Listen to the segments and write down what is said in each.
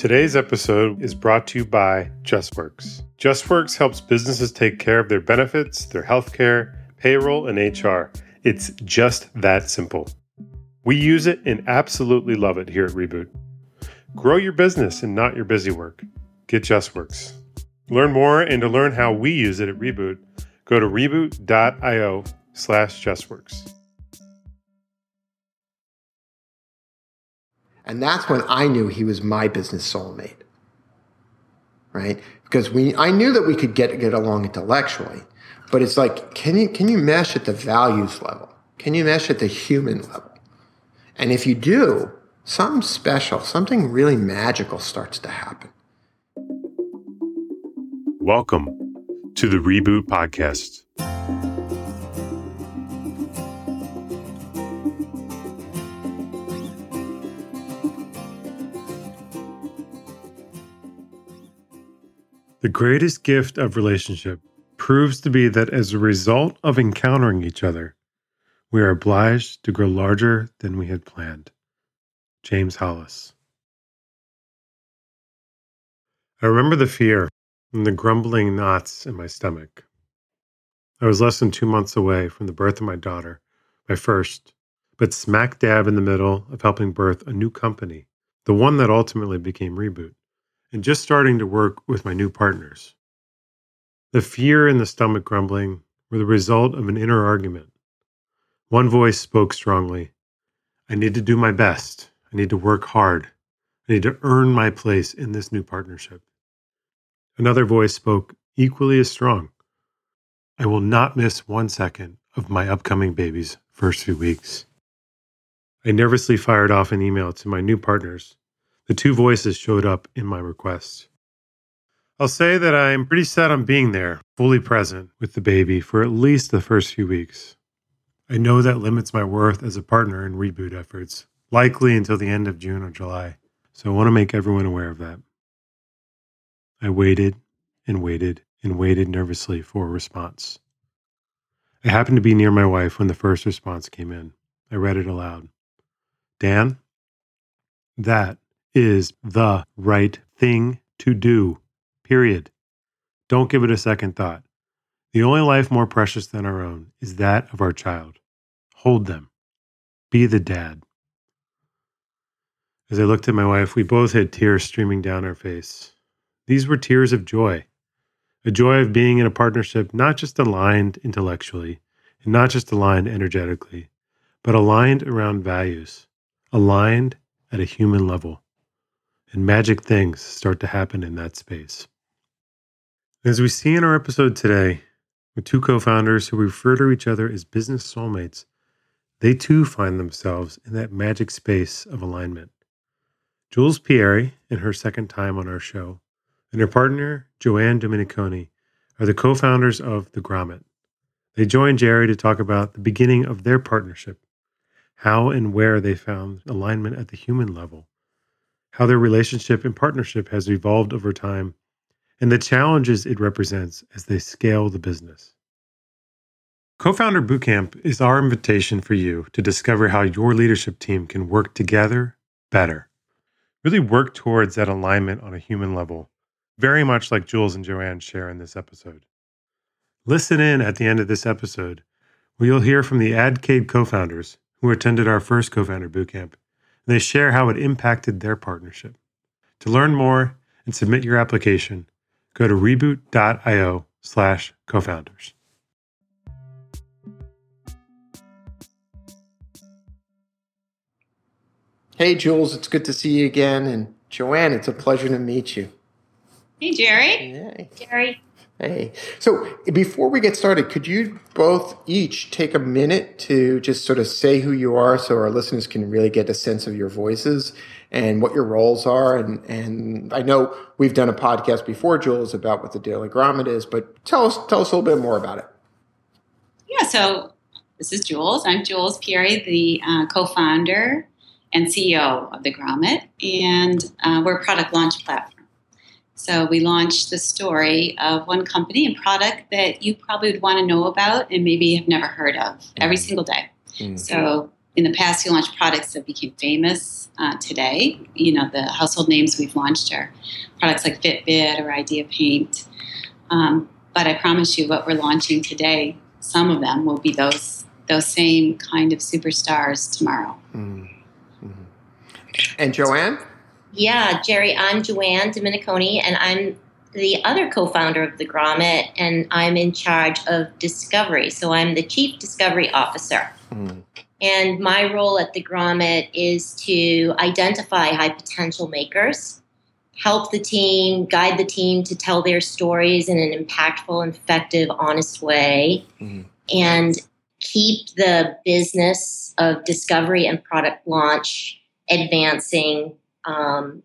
Today's episode is brought to you by JustWorks. JustWorks helps businesses take care of their benefits, their healthcare, payroll, and HR. It's just that simple. We use it and absolutely love it here at Reboot. Grow your business and not your busy work. Get JustWorks. Learn more and to learn how we use it at Reboot, go to reboot.io slash JustWorks. And that's when I knew he was my business soulmate. Right? Because we I knew that we could get get along intellectually, but it's like, can you can you mesh at the values level? Can you mesh at the human level? And if you do, something special, something really magical starts to happen. Welcome to the Reboot Podcast. The greatest gift of relationship proves to be that as a result of encountering each other, we are obliged to grow larger than we had planned. James Hollis. I remember the fear and the grumbling knots in my stomach. I was less than two months away from the birth of my daughter, my first, but smack dab in the middle of helping birth a new company, the one that ultimately became Reboot and just starting to work with my new partners. The fear and the stomach grumbling were the result of an inner argument. One voice spoke strongly I need to do my best. I need to work hard. I need to earn my place in this new partnership. Another voice spoke equally as strong I will not miss one second of my upcoming baby's first few weeks. I nervously fired off an email to my new partners the two voices showed up in my request. I'll say that I'm pretty set on being there, fully present with the baby for at least the first few weeks. I know that limits my worth as a partner in reboot efforts, likely until the end of June or July, so I want to make everyone aware of that. I waited and waited and waited nervously for a response. I happened to be near my wife when the first response came in. I read it aloud. Dan, that is the right thing to do. Period. Don't give it a second thought. The only life more precious than our own is that of our child. Hold them. Be the dad. As I looked at my wife, we both had tears streaming down our face. These were tears of joy a joy of being in a partnership not just aligned intellectually and not just aligned energetically, but aligned around values, aligned at a human level and magic things start to happen in that space. As we see in our episode today, with two co founders who refer to each other as business soulmates, they too find themselves in that magic space of alignment. Jules Pieri, in her second time on our show, and her partner, Joanne Domeniconi, are the co founders of The Grommet. They joined Jerry to talk about the beginning of their partnership, how and where they found alignment at the human level, how their relationship and partnership has evolved over time, and the challenges it represents as they scale the business. Co founder Bootcamp is our invitation for you to discover how your leadership team can work together better. Really work towards that alignment on a human level, very much like Jules and Joanne share in this episode. Listen in at the end of this episode, where you'll hear from the AdCade co founders who attended our first co founder bootcamp they share how it impacted their partnership. To learn more and submit your application, go to reboot.io slash co-founders. Hey, Jules, it's good to see you again. And Joanne, it's a pleasure to meet you. Hey, Jerry. Hey. Jerry. Hey. So before we get started, could you both each take a minute to just sort of say who you are so our listeners can really get a sense of your voices and what your roles are? And, and I know we've done a podcast before, Jules, about what the Daily Grommet is, but tell us, tell us a little bit more about it. Yeah. So this is Jules. I'm Jules Pieri, the uh, co-founder and CEO of the Grommet, and uh, we're a product launch platform. So we launched the story of one company and product that you probably would want to know about and maybe have never heard of every mm. single day. Mm-hmm. So in the past, we launched products that became famous uh, today. You know, the household names we've launched are products like Fitbit or Idea Paint. Um, but I promise you, what we're launching today, some of them will be those those same kind of superstars tomorrow. Mm-hmm. And Joanne? Yeah, Jerry, I'm Joanne Domeniconi, and I'm the other co founder of the Grommet, and I'm in charge of discovery. So I'm the chief discovery officer. Mm. And my role at the Grommet is to identify high potential makers, help the team, guide the team to tell their stories in an impactful, effective, honest way, mm-hmm. and keep the business of discovery and product launch advancing um,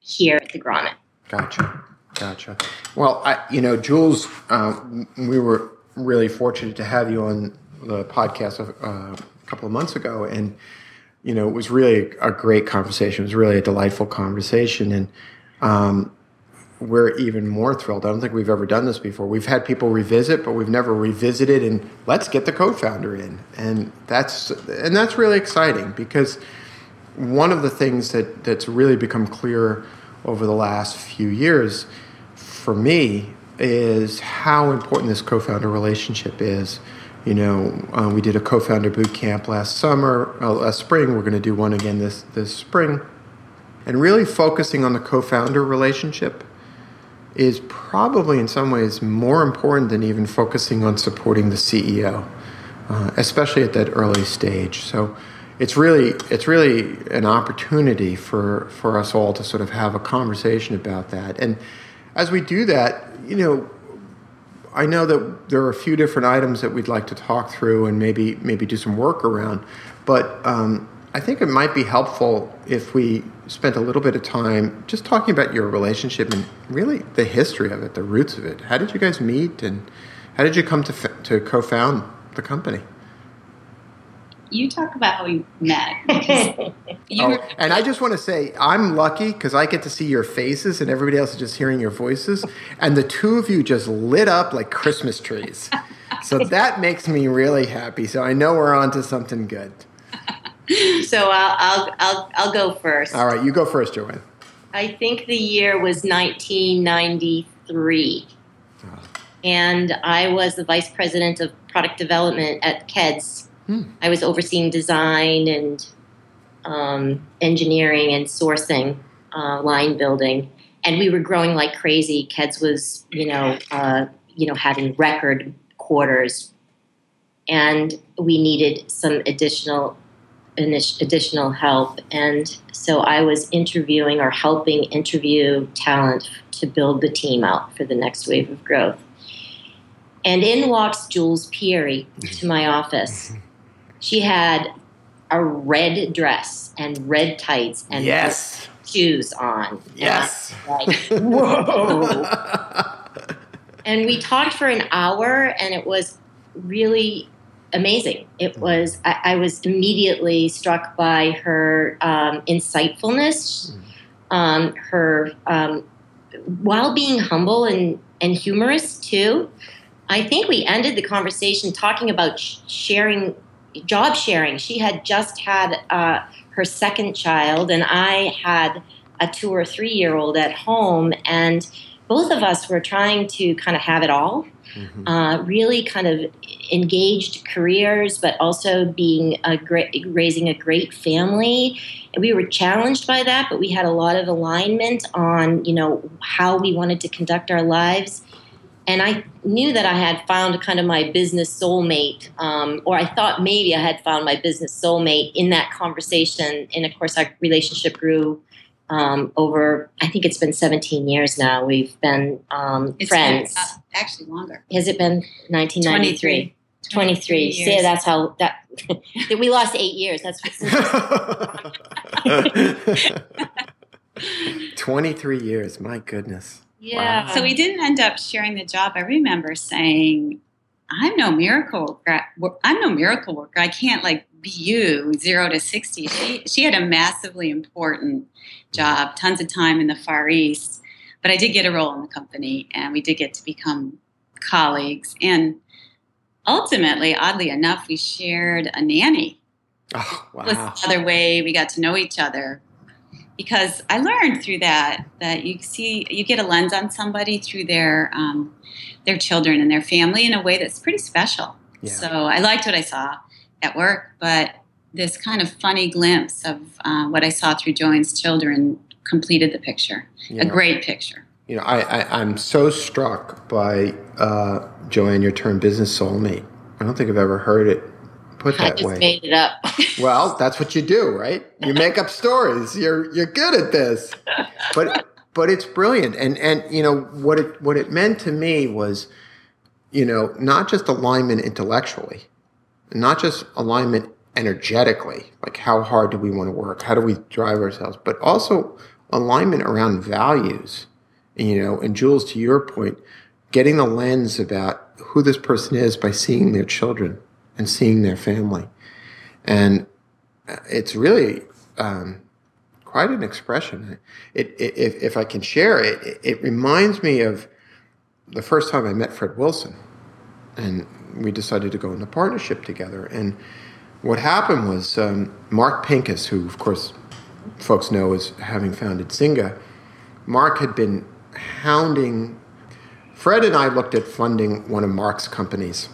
here at the Grommet. Gotcha. Gotcha. Well, I, you know, Jules, uh, we were really fortunate to have you on the podcast uh, a couple of months ago, and you know, it was really a great conversation. It was really a delightful conversation, and um, we're even more thrilled. I don't think we've ever done this before. We've had people revisit, but we've never revisited. And let's get the co-founder in, and that's and that's really exciting because one of the things that that's really become clear over the last few years for me is how important this co-founder relationship is you know, uh, we did a co-founder boot camp last summer, uh, last spring. We're going to do one again this this spring, and really focusing on the co-founder relationship is probably in some ways more important than even focusing on supporting the CEO, uh, especially at that early stage. So it's really it's really an opportunity for for us all to sort of have a conversation about that. And as we do that, you know, I know that there are a few different items that we'd like to talk through and maybe maybe do some work around, but um, I think it might be helpful if we spent a little bit of time just talking about your relationship and really the history of it, the roots of it. How did you guys meet, and how did you come to to co-found the company? You talk about how we met. oh, and I just want to say I'm lucky because I get to see your faces and everybody else is just hearing your voices. And the two of you just lit up like Christmas trees. so that makes me really happy. So I know we're on to something good. so I'll, I'll, I'll, I'll go first. All right, you go first, Joanne. I think the year was 1993. Oh. Ah. And I was the vice president of product development at KEDS I was overseeing design and um, engineering and sourcing, uh, line building, and we were growing like crazy. KEDS was, you know, uh, you know, having record quarters, and we needed some additional additional help. And so I was interviewing or helping interview talent to build the team out for the next wave of growth. And in walks Jules Pieri to my office. She had a red dress and red tights and yes. shoes on. Yes. Like, whoa. and we talked for an hour, and it was really amazing. It was, I, I was immediately struck by her um, insightfulness, um, her, um, while being humble and, and humorous too. I think we ended the conversation talking about sharing job sharing. She had just had uh, her second child, and I had a two or three year old at home, and both of us were trying to kind of have it all. Mm-hmm. Uh, really kind of engaged careers, but also being a great, raising a great family. And we were challenged by that, but we had a lot of alignment on, you know, how we wanted to conduct our lives and I knew that I had found kind of my business soulmate, um, or I thought maybe I had found my business soulmate in that conversation. And of course, our relationship grew um, over, I think it's been 17 years now. We've been um, friends. Been, uh, actually, longer. Has it been 1993? 23. 23. See, that's how that we lost eight years. That's 23 years. My goodness. Yeah. Wow. So we didn't end up sharing the job. I remember saying, I'm no miracle worker. I'm no miracle worker. I can't like be you zero to 60. She, she had a massively important job, tons of time in the Far East. But I did get a role in the company and we did get to become colleagues. And ultimately, oddly enough, we shared a nanny. Oh, wow. was the other way we got to know each other. Because I learned through that that you see you get a lens on somebody through their um, their children and their family in a way that's pretty special. Yeah. So I liked what I saw at work, but this kind of funny glimpse of uh, what I saw through Joanne's children completed the picture. You A great picture. You know, I, I, I'm so struck by uh, Joanne, your term business soulmate. I don't think I've ever heard it put I that just way. made it up. Well, that's what you do, right? You make up stories. You're you're good at this. But but it's brilliant. And and you know what it what it meant to me was, you know, not just alignment intellectually, not just alignment energetically, like how hard do we want to work? How do we drive ourselves? But also alignment around values. And, you know, and Jules, to your point, getting the lens about who this person is by seeing their children and seeing their family. And it's really um, quite an expression. It, it, if, if I can share it, it, reminds me of the first time I met Fred Wilson, and we decided to go into partnership together. And what happened was um, Mark Pincus, who of course folks know as having founded Zynga, Mark had been hounding. Fred and I looked at funding one of Mark's companies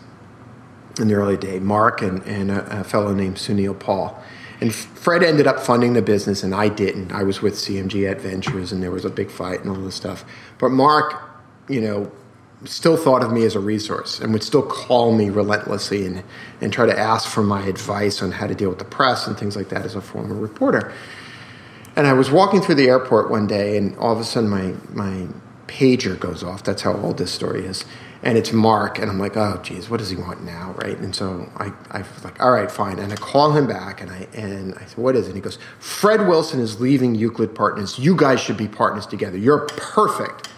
in the early day, Mark and, and a, a fellow named Sunil Paul. And Fred ended up funding the business, and I didn't. I was with CMG Adventures, and there was a big fight and all this stuff. But Mark, you know, still thought of me as a resource and would still call me relentlessly and, and try to ask for my advice on how to deal with the press and things like that as a former reporter. And I was walking through the airport one day, and all of a sudden my, my pager goes off. That's how old this story is. And it's Mark, and I'm like, oh, geez, what does he want now, right? And so I, I was like, all right, fine. And I call him back, and I and I said, what is it? And he goes, Fred Wilson is leaving Euclid Partners. You guys should be partners together. You're perfect.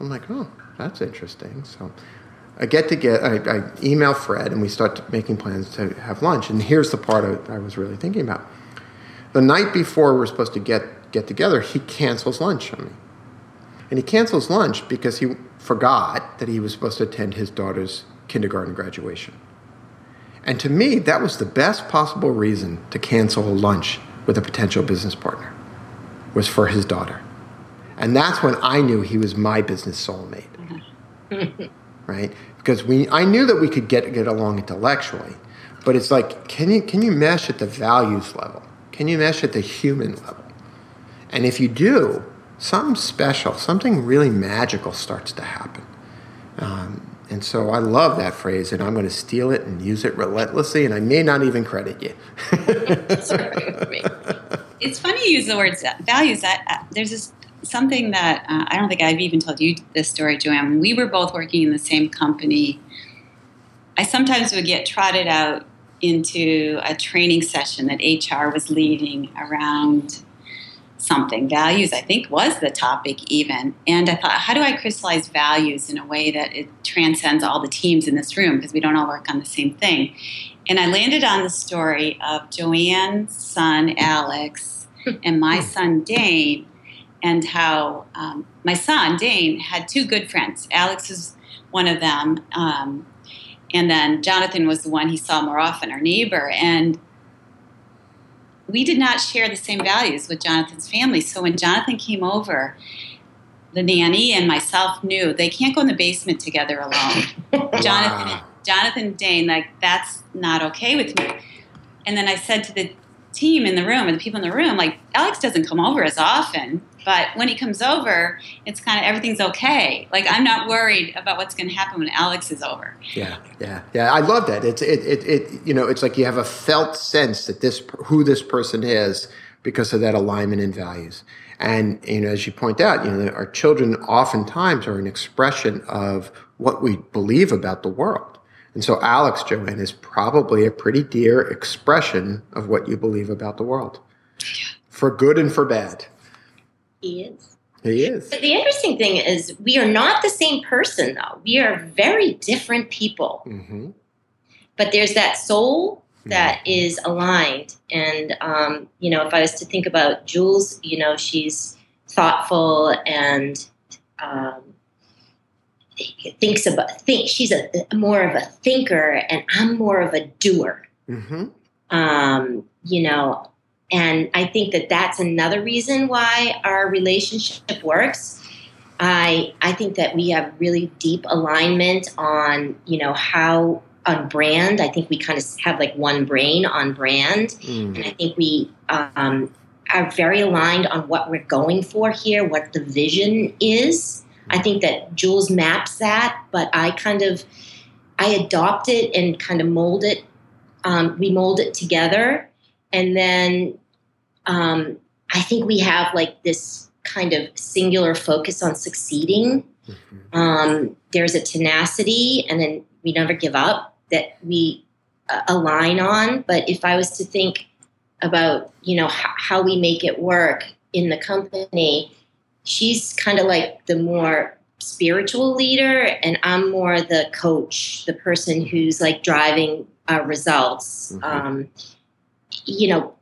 I'm like, oh, that's interesting. So I get to get, I, I email Fred, and we start making plans to have lunch. And here's the part I, I was really thinking about. The night before we're supposed to get get together, he cancels lunch on me. And he cancels lunch because he forgot that he was supposed to attend his daughter's kindergarten graduation. And to me, that was the best possible reason to cancel a lunch with a potential business partner, was for his daughter. And that's when I knew he was my business soulmate. right? Because we I knew that we could get get along intellectually, but it's like, can you can you mesh at the values level? Can you mesh at the human level? And if you do, something special, something really magical starts to happen. Um, and so I love that phrase, and I'm going to steal it and use it relentlessly, and I may not even credit you. It's funny you use the words values. There's this something that uh, I don't think I've even told you this story, Joanne. We were both working in the same company, I sometimes would get trotted out into a training session that HR was leading around something. Values, I think, was the topic even. And I thought, how do I crystallize values in a way that it transcends all the teams in this room because we don't all work on the same thing? And I landed on the story of Joanne's son, Alex, and my son, Dane, and how um, my son, Dane, had two good friends. Alex is one of them. Um, and then Jonathan was the one he saw more often, our neighbor. And we did not share the same values with Jonathan's family. So when Jonathan came over, the nanny and myself knew they can't go in the basement together alone. Jonathan, Wow. Jonathan Dane, like that's not okay with me. And then I said to the team in the room and the people in the room, like Alex doesn't come over as often, but when he comes over, it's kind of everything's okay. Like I'm not worried about what's going to happen when Alex is over. Yeah, yeah, yeah. I love that. It's it, it, it. You know, it's like you have a felt sense that this who this person is because of that alignment in values. And you know, as you point out, you know, our children oftentimes are an expression of what we believe about the world. And so, Alex Joanne is probably a pretty dear expression of what you believe about the world, for good and for bad. He is. He is. But the interesting thing is, we are not the same person, though. We are very different people. hmm But there's that soul that is aligned. And, um, you know, if I was to think about Jules, you know, she's thoughtful and um, thinks about, think, she's a more of a thinker, and I'm more of a doer. hmm Um, you know, and I think that that's another reason why our relationship works. I I think that we have really deep alignment on you know how on brand. I think we kind of have like one brain on brand, mm. and I think we um, are very aligned on what we're going for here, what the vision is. I think that Jules maps that, but I kind of I adopt it and kind of mold it. Um, we mold it together, and then um, I think we have like this kind of singular focus on succeeding. Mm-hmm. Um, there's a tenacity, and then we never give up that we uh, align on. But if I was to think about, you know, h- how we make it work in the company, she's kind of like the more spiritual leader, and I'm more the coach, the person who's like driving uh, results. Mm-hmm. Um, you know,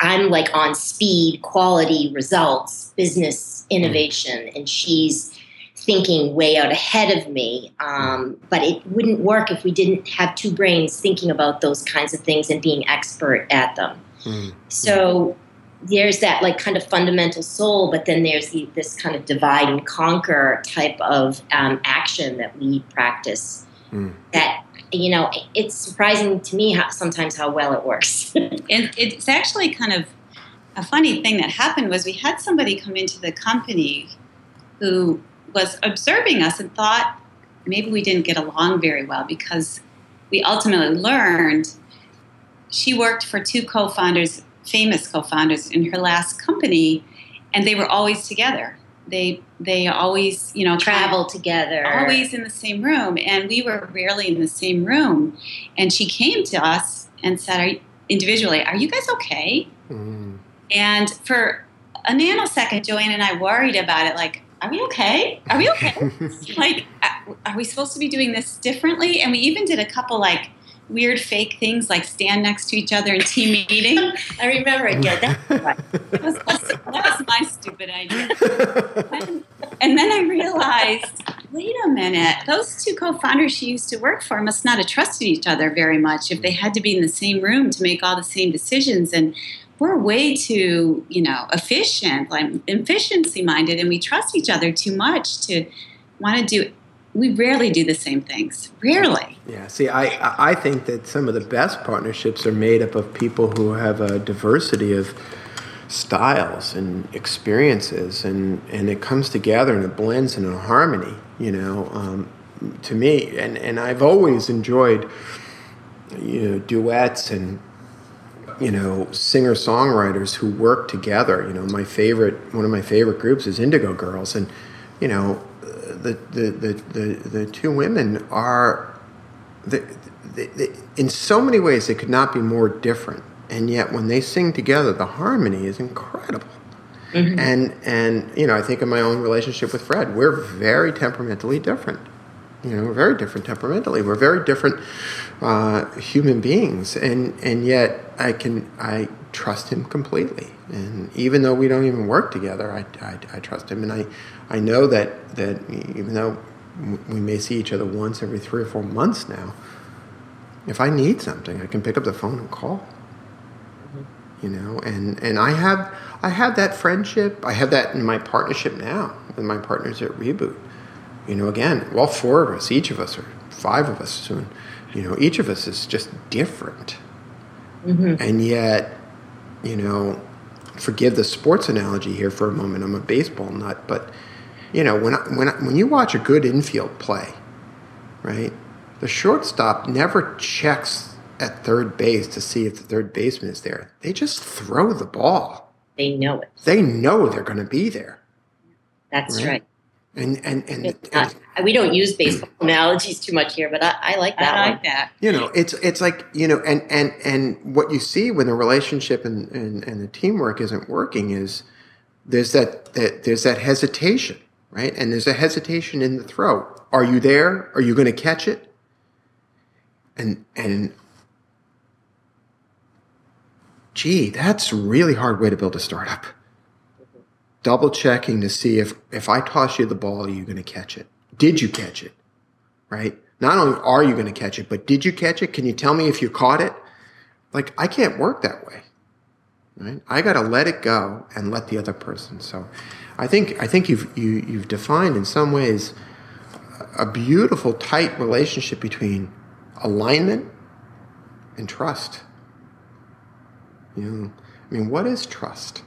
I'm like on speed, quality, results, business innovation, and she's thinking way out ahead of me. Um, but it wouldn't work if we didn't have two brains thinking about those kinds of things and being expert at them. Mm. So there's that like kind of fundamental soul, but then there's the, this kind of divide and conquer type of um, action that we practice. Mm. That you know, it's surprising to me how sometimes how well it works. it, it's actually kind of a funny thing that happened was we had somebody come into the company who was observing us and thought maybe we didn't get along very well because we ultimately learned she worked for two co-founders famous co-founders in her last company and they were always together they they always you know travel together. always in the same room. And we were rarely in the same room. And she came to us and said are you, individually are you guys okay? Mm. and for a nanosecond joanne and i worried about it like are we okay? Are we okay? Like are we supposed to be doing this differently? And we even did a couple like weird fake things like stand next to each other in team meeting. I remember it. Yeah, that, that, was, that was my stupid idea. And, and, then I realized, wait a minute, those two co-founders she used to work for must not have trusted each other very much if they had to be in the same room to make all the same decisions. And we're way too, you know, efficient, like efficiency minded, and we trust each other too much to want to do we rarely do the same things. Rarely. Yeah. See, I I think that some of the best partnerships are made up of people who have a diversity of styles and experiences, and and it comes together and it blends in a harmony. You know, um, to me, and and I've always enjoyed you know duets and you know singer songwriters who work together. You know, my favorite one of my favorite groups is Indigo Girls, and you know the, the, the, the, the two women are, the, the, the, in so many ways, they could not be more different. And yet, when they sing together, the harmony is incredible. Mm-hmm. And, and, you know, I think of my own relationship with Fred, we're very temperamentally different. You know, we're very different temperamentally. We're very different uh, human beings, and and yet I can I trust him completely. And even though we don't even work together, I, I, I trust him, and I I know that that even though we may see each other once every three or four months now, if I need something, I can pick up the phone and call. You know, and and I have I have that friendship. I have that in my partnership now with my partners at Reboot. You know, again, all four of us, each of us, or five of us soon. You know, each of us is just different, mm-hmm. and yet, you know, forgive the sports analogy here for a moment. I'm a baseball nut, but you know, when I, when I, when you watch a good infield play, right? The shortstop never checks at third base to see if the third baseman is there. They just throw the ball. They know it. They know they're going to be there. That's right. right. And and and, not, we don't use baseball analogies too much here, but I, I like that. I like one. that. You know, it's it's like you know, and and and what you see when the relationship and and, and the teamwork isn't working is there's that, that there's that hesitation right? And there's a hesitation in the throw. Are you there? Are you going to catch it? And and gee, that's a really hard way to build a startup. Double checking to see if if I toss you the ball, are you going to catch it? Did you catch it? Right? Not only are you going to catch it, but did you catch it? Can you tell me if you caught it? like I can't work that way. Right? I got to let it go and let the other person. So, I think I think you've you, you've defined in some ways a beautiful tight relationship between alignment and trust. You know, I mean, what is trust?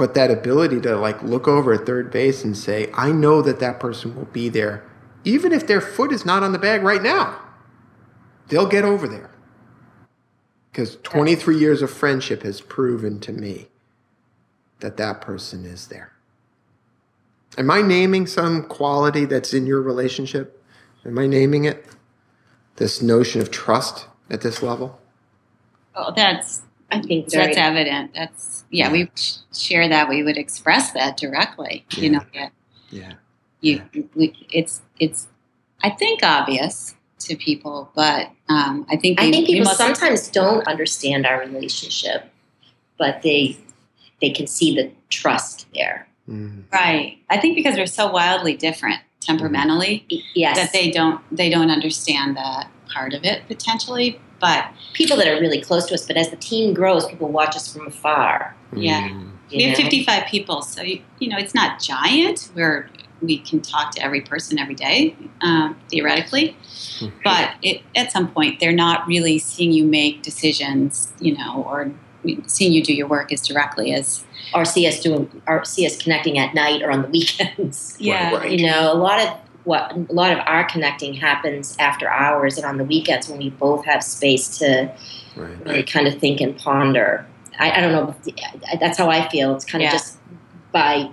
But that ability to like look over at third base and say, I know that that person will be there, even if their foot is not on the bag right now. They'll get over there. Because 23 years of friendship has proven to me that that person is there. Am I naming some quality that's in your relationship? Am I naming it? This notion of trust at this level? Oh, that's I think so that's evident. That's yeah, we share that. We would express that directly. You know, yeah, Yeah. you we, it's it's I think obvious to people, but um, I think I think people must- sometimes don't understand our relationship, but they they can see the trust there. Mm. right. I think because we're so wildly different temperamentally Y- Yes, that they don't they don't understand that part of it potentially. But people that are really close to us, but as the team grows, people watch us from afar. Yeah. Mm. you we have 55 people, so you, you know it's not giant. Where we can talk to every person every day, um, theoretically. But it, at some point, they're not really seeing you make decisions, you know, or seeing you do your work as directly as or see us doing, or see us connecting at night or on the weekends. yeah, right. You know, a lot of what a lot of our connecting happens after hours and on the weekends when we both have space to Right. really kind of think and ponder. I, I don't know. That's how I feel. It's kind of just by,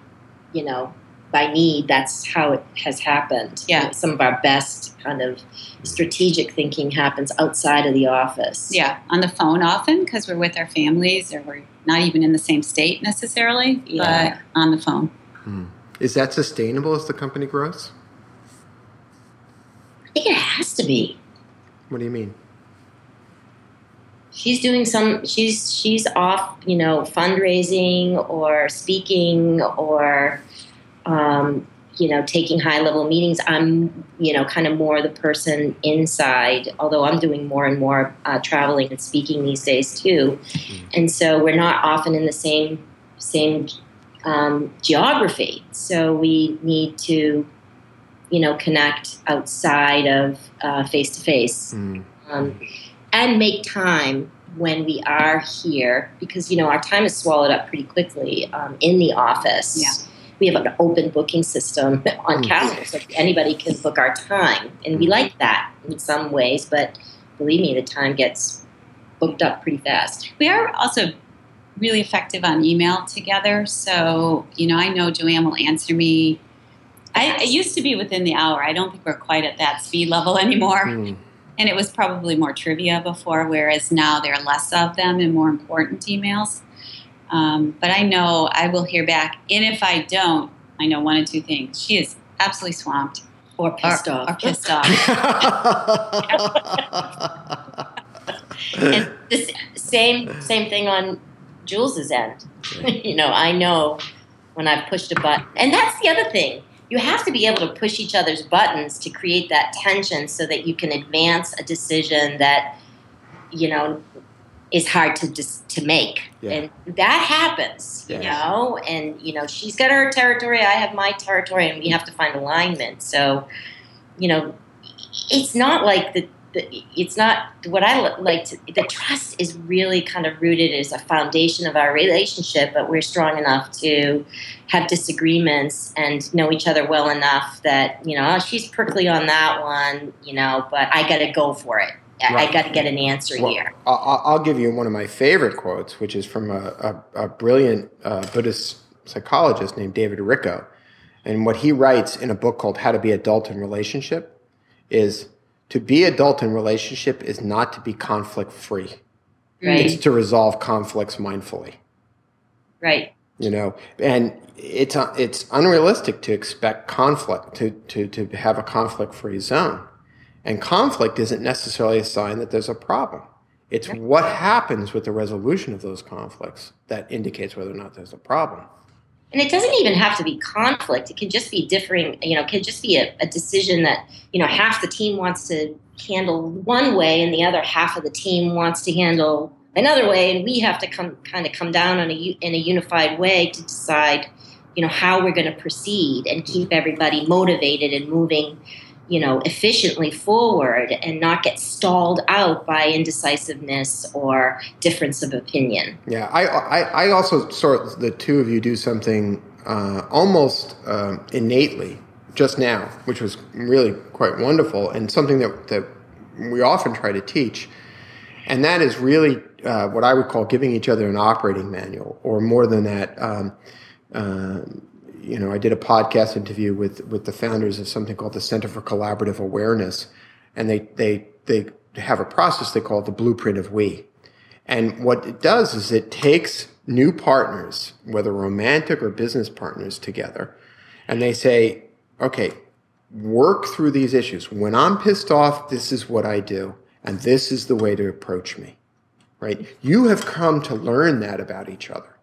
you know, by need. That's how it has happened. Yeah. Some of our best kind of strategic thinking happens outside of the office. yeah, on the phone often because we're with our families or we're not even in the same state necessarily, Yeah. but on the phone. Mm. Is that sustainable as the company grows? Think it has to be. What do you mean? she's doing some she's she's off you know fundraising or speaking or um, you know taking high level meetings i'm you know kind of more the person inside although i'm doing more and more uh, traveling and speaking these days too and so we're not often in the same same um, geography so we need to you know connect outside of face to face and make time when we are here because you know our time is swallowed up pretty quickly um, in the office. Yeah. We have an open booking system on Mm. calendar, so anybody can book our time, and we like that in some ways. But believe me, the time gets booked up pretty fast. We are also really effective on email together. So, you know, I know Joanne will answer me. I, it used to be within the hour. I don't think we're quite at that speed level anymore. Mm. And it was probably more trivia before, whereas now there are less of them and more important emails. Um, but I know I will hear back. And if I don't, I know one of two things. She is absolutely swamped Or pissed or, off. or pissed off. and the same same thing on Jules's end. you know, I know when I've pushed a button, and that's the other thing. You have to be able to push each other's buttons to create that tension, so that you can advance a decision that you know is hard to dis- to make, Yeah. and that happens. You know, and you know she's got her territory, I have my territory, and we have to find alignment. So, you know, it's not like the, the it's not what I like to the trust is really kind of rooted as a foundation of our relationship but we're strong enough to have disagreements and know each other well enough that you know oh, she's prickly on that one you know but I got to go for it I, Right. I got to get an answer Well, here I'll give you one of my favorite quotes, which is from a, a, a brilliant uh, Buddhist psychologist named David Richo. And what he writes in a book called How to Be Adult in Relationship is to be adult in relationship is not to be conflict free. right. It's to resolve conflicts mindfully. right. You know and it's uh, it's unrealistic to expect conflict to to to have a conflict free zone. And conflict isn't necessarily a sign that there's a problem. It's what happens with the resolution of those conflicts that indicates whether or not there's a problem and it doesn't even have to be conflict. It can just be differing you know could just be a, a, decision that you know half the team wants to handle one way and the other half of the team wants to handle another way. And we have to come kind of come down on a in a unified way to decide you know how we're going to proceed and keep everybody motivated and moving you know efficiently forward and not get stalled out by indecisiveness or difference of opinion. Yeah i i, I also saw the two of you do something uh, almost uh, innately just now which was really quite wonderful and something that that we often try to teach. And that is really uh, what i would call giving each other an operating manual or more than that um, uh, you know, I did a podcast interview with with the founders of something called the Center for Collaborative Awareness, and they they they have a process they call the Blueprint of We, and what it does is it takes new partners, whether romantic or business partners, together, and they say, okay, work through these issues. When I'm pissed off, this is what I do, and this is the way to approach me. Right? You have come to learn that about each other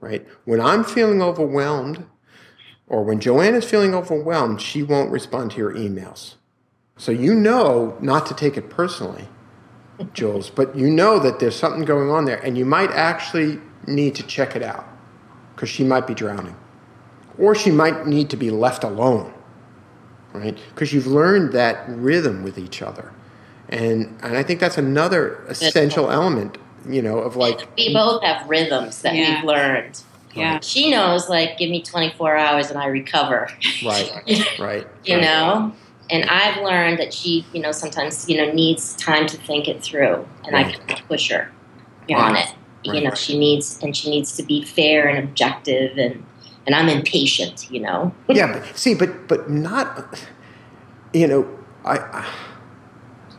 right? When I'm feeling overwhelmed, or when Joanne is feeling overwhelmed, she won't respond to your emails. So you know not to take it personally, Jules, but you know that there's something going on there, and you might actually need to check it out because she might be drowning. Or she might need to be left alone, right? Because you've learned that rhythm with each other. And, and I think that's another essential element, you know, of like. We both have rhythms that yeah. we've learned yeah. She knows, like, give me 24 hours and I recover. Right, right. you right. know? And I've learned that she, you know, sometimes, you know, needs time to think it through and right. I can push her yeah. on it. Right. You know, she needs, and she needs to be fair and objective and, and I'm impatient, you know? yeah, but see, but, but not, you know, I,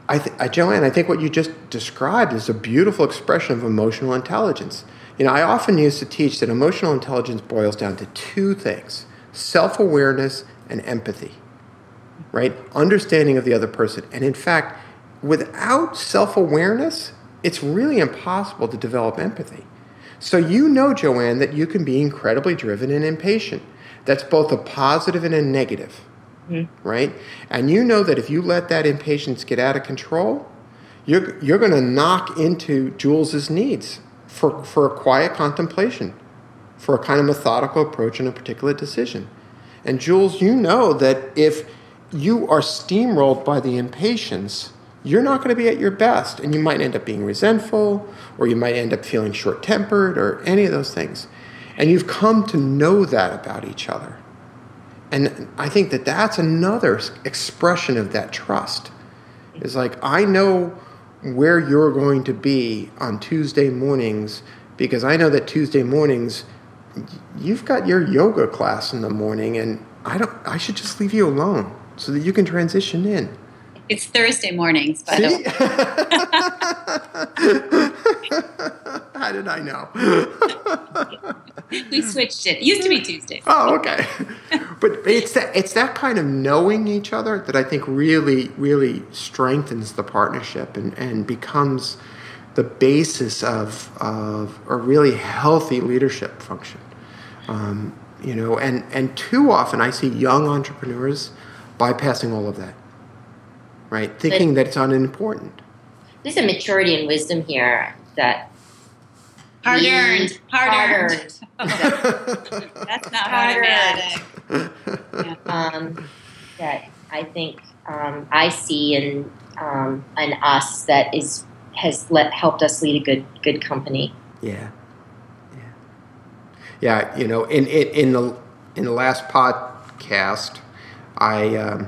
I, th- I, Joanne, I think what you just described is a beautiful expression of emotional intelligence. You know, I often used to teach that emotional intelligence boils down to two things self awareness and empathy, right? Understanding of the other person. And in fact, without self awareness, it's really impossible to develop empathy. So you know, Joanne, that you can be incredibly driven and impatient. That's both a positive and a negative, mm-hmm. right? And you know that if you let that impatience get out of control, you're, you're going to knock into Jules's needs for, for a quiet contemplation, for a kind of methodical approach in a particular decision. And Jules, you know that if you are steamrolled by the impatience, you're not going to be at your best. And you might end up being resentful, or you might end up feeling short tempered, or any of those things. And you've come to know that about each other. And I think that that's another expression of that trust. Is like, I know where you're going to be on Tuesday mornings because I know that Tuesday mornings you've got your yoga class in the morning and I don't I should just leave you alone so that you can transition in. It's Thursday mornings, by the way. How did I know? we switched it. It used to be Tuesday. Oh, okay. but it's that it's that kind of knowing each other that I think really, really strengthens the partnership and, and becomes the basis of of a really healthy leadership function. Um, you know, and and too often I see young entrepreneurs bypassing all of that, right? Thinking but that it's unimportant. There's a maturity and wisdom here that Hard earned. Hard earned. That's not hard earned. yeah. um, that I think um, I see in um, in us that is has let helped us lead a good good company. Yeah, yeah, yeah. You know, in in, in the in the last podcast, I um,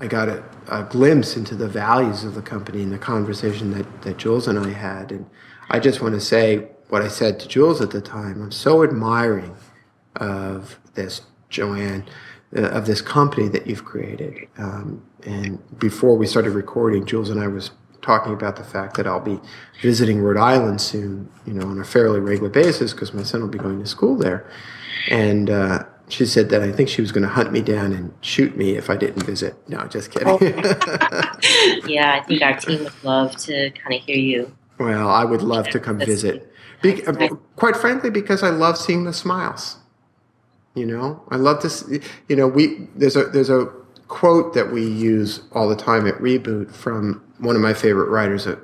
I got a, a glimpse into the values of the company in the conversation that that Jules and I had, and I just want to say what I said to Jules at the time. I'm so admiring of this, Joanne, uh, of this company that you've created. Um, and before we started recording, Jules and I was talking about the fact that I'll be visiting Rhode Island soon, you know, on a fairly regular basis because my son will be going to school there. And uh, she said that I think she was going to hunt me down and shoot me if I didn't visit. No, just kidding. Oh. yeah, I think our team would love to kind of hear you well, I would love to come visit. Be, uh, quite frankly, because I love seeing the smiles. You know, I love this. You know, we there's a there's a quote that we use all the time at Reboot from one of my favorite writers, a,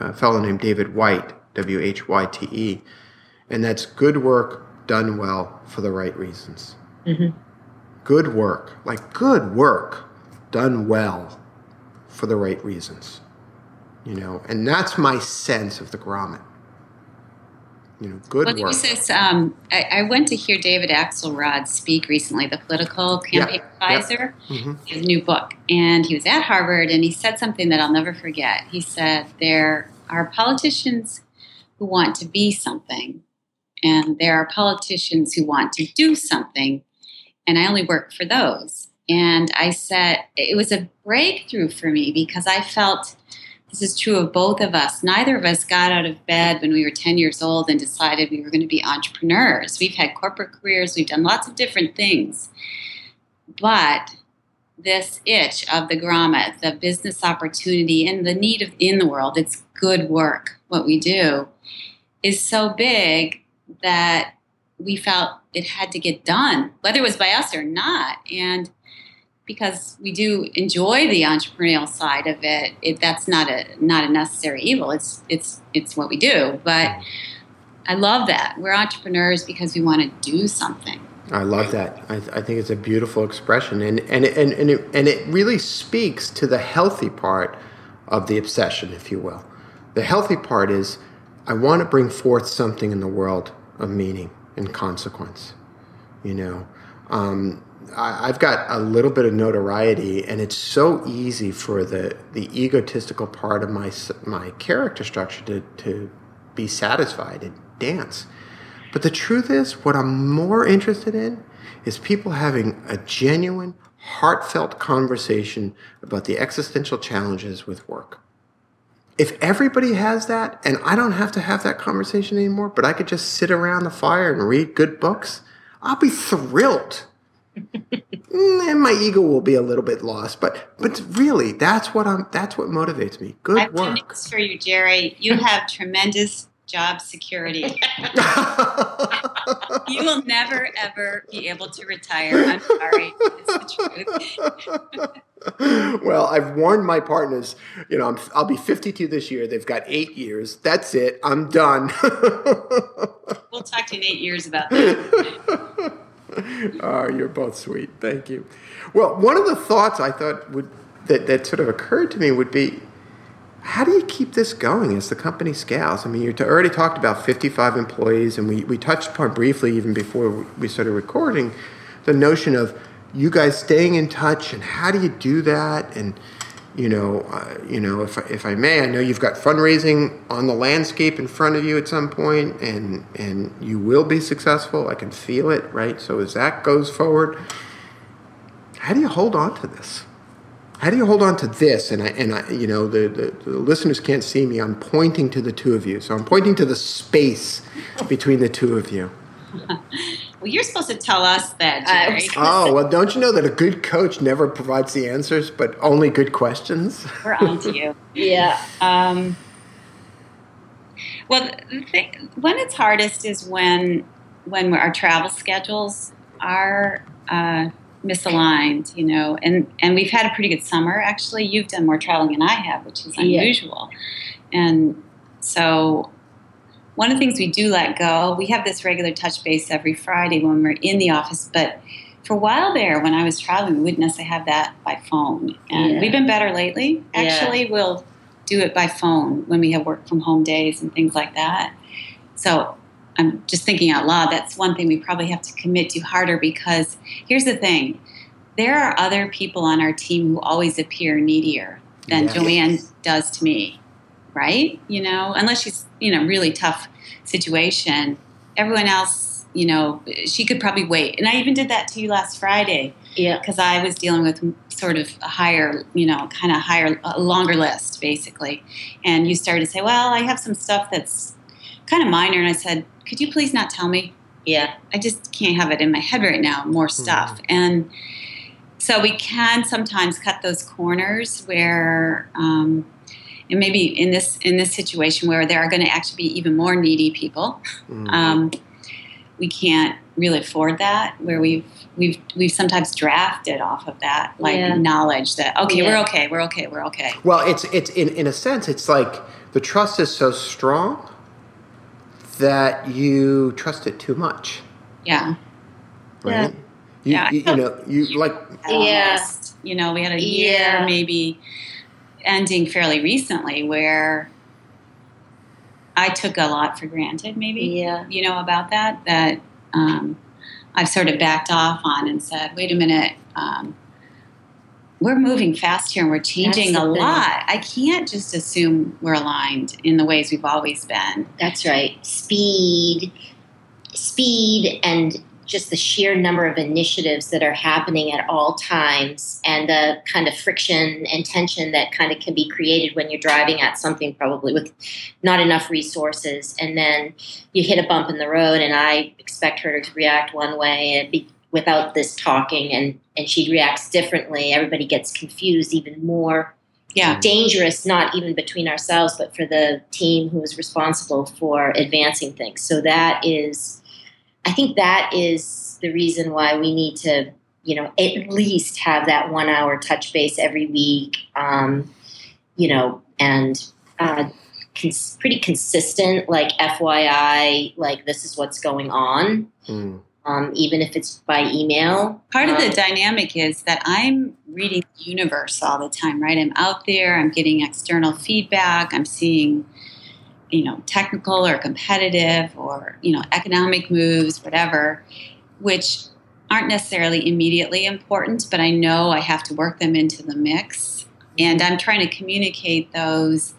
a fellow named David Whyte, W H Y T E, and that's good work done well for the right reasons. Mm-hmm. Good work, like good work done well for the right reasons. You know, and that's my sense of the grommet you know, good well, work. Says, um, I, I, went to hear David Axelrod speak recently, the political campaign advisor, mm-hmm. his new book. And he was at Harvard and he said something that I'll never forget. He said, There are politicians who want to be something, and there are politicians who want to do something, and I only work for those. And I said, it was a breakthrough for me because I felt this is true of both of us. Neither of us got out of bed when we were 10 years old and decided we were going to be entrepreneurs. We've had corporate careers, we've done lots of different things. But this itch of the grommet, the business opportunity, and the need of in the world, it's good work, what we do, is so big that we felt it had to get done, whether it was by us or not. And because we do enjoy the entrepreneurial side of it, it that's not a not a necessary evil. It's it's it's what we do. But I love that we're entrepreneurs because we want to do something. I love that. I, I think it's a beautiful expression, and and and and it, and it really speaks to the healthy part of the obsession, if you will. The healthy part is I want to bring forth something in the world of meaning and consequence. You know, um, I, have got a little bit of notoriety, and it's so easy for the, the egotistical part of my my character structure to, to be satisfied and dance. But the truth is, what I'm more interested in is people having a genuine, heartfelt conversation about the existential challenges with work. If everybody has that, and I don't have to have that conversation anymore, but I could just sit around the fire and read good books, I'll be thrilled Mm, and my ego will be a little bit lost. But but really, that's what I'm. That's what motivates me. Good I have work. news for you, Jerry. You have tremendous job security. you will never ever be able to retire. I'm sorry. It's the truth. well, I've warned my partners. You know, i will be 52 this year. They've got eight years. That's it. I'm done. we'll talk to you in eight years about that. oh, you're both sweet. Thank you. Well, one of the thoughts I thought would that, that sort of occurred to me would be how do you keep this going as the company scales? I mean, you already talked about 55 employees, and we, we touched upon briefly even before we started recording the notion of you guys staying in touch and how do you do that? And you know, uh, you know, if I, if I may, I know you've got fundraising on the landscape in front of you at some point, and and you will be successful. I can feel it, right? So as that goes forward, how do you hold on to this? How do you hold on to this? And I and I, you know, the, the, the listeners can't see me. I'm pointing to the two of you, so I'm pointing to the space between the two of you. Well, you're supposed to tell us that, Jerry. oh, well, don't you know that a good coach never provides the answers, but only good questions? We're on to you. yeah. Um, well, the thing, when it's hardest is when when our travel schedules are uh, misaligned, you know, and and we've had a pretty good summer. Actually, you've done more traveling than I have, which is unusual, yeah. and so one of the things we do let go, we have this regular touch base every Friday when we're in the office, but for a while there, when I was traveling, we wouldn't necessarily have that by phone. And yeah. we've been better lately. Actually, yeah. we'll do it by phone when we have work from home days and things like that. So I'm just thinking out loud. That's one thing we probably have to commit to harder because here's the thing there are other people on our team who always appear needier than yes. Joanne does to me right? You know, unless she's, you know, really tough situation. Everyone else, you know, she could probably wait. And I even did that to you last Friday. Yeah. Because I was dealing with sort of a higher, you know, kind of higher, a longer list, basically. And you started to say, well, I have some stuff that's kind of minor. And I said, could you please not tell me? Yeah. I just can't have it in my head right now, more hmm. stuff. Mm-hmm. And so we can sometimes cut those corners where, um, and maybe in this in this situation where there are going to actually be even more needy people, mm-hmm. um, we can't really afford that. Where we've we've we've sometimes drafted off of that, like Yeah. knowledge that okay, we're okay, we're okay, we're okay. Well, it's it's in in a sense, it's like the trust is so strong that you trust it too much, Yeah, right? Yeah. You, Yeah. you, you know, you like Yeah. almost. You know, we had a year Yeah. maybe ending fairly recently where I took a lot for granted, maybe. Yeah. You know about that that um, I've sort of backed off on and said, wait a minute. Um, we're moving fast here and we're changing a thing. lot. I can't just assume we're aligned in the ways we've always been. That's right. Speed, speed, and just the sheer number of initiatives that are happening at all times, and the kind of friction and tension that kind of can be created when you're driving at something, probably with not enough resources, and then you hit a bump in the road, and I expect her to react one way and be, without this talking, and and she reacts differently. Everybody gets confused even more Yeah. dangerous, not even between ourselves, but for the team who is responsible for advancing things. So that is, I think that is the reason why we need to, you know, at least have that one hour touch base every week, um, you know, and uh, cons- pretty consistent, like FYI, like this is what's going on. mm, Um, even if it's by email. Part of the Um, dynamic is that I'm reading the universe all the time, right? I'm out there, I'm getting external feedback, I'm seeing, you know, technical or competitive or, you know, economic moves, whatever, which aren't necessarily immediately important, but I know I have to work them into the mix. And I'm trying to communicate those,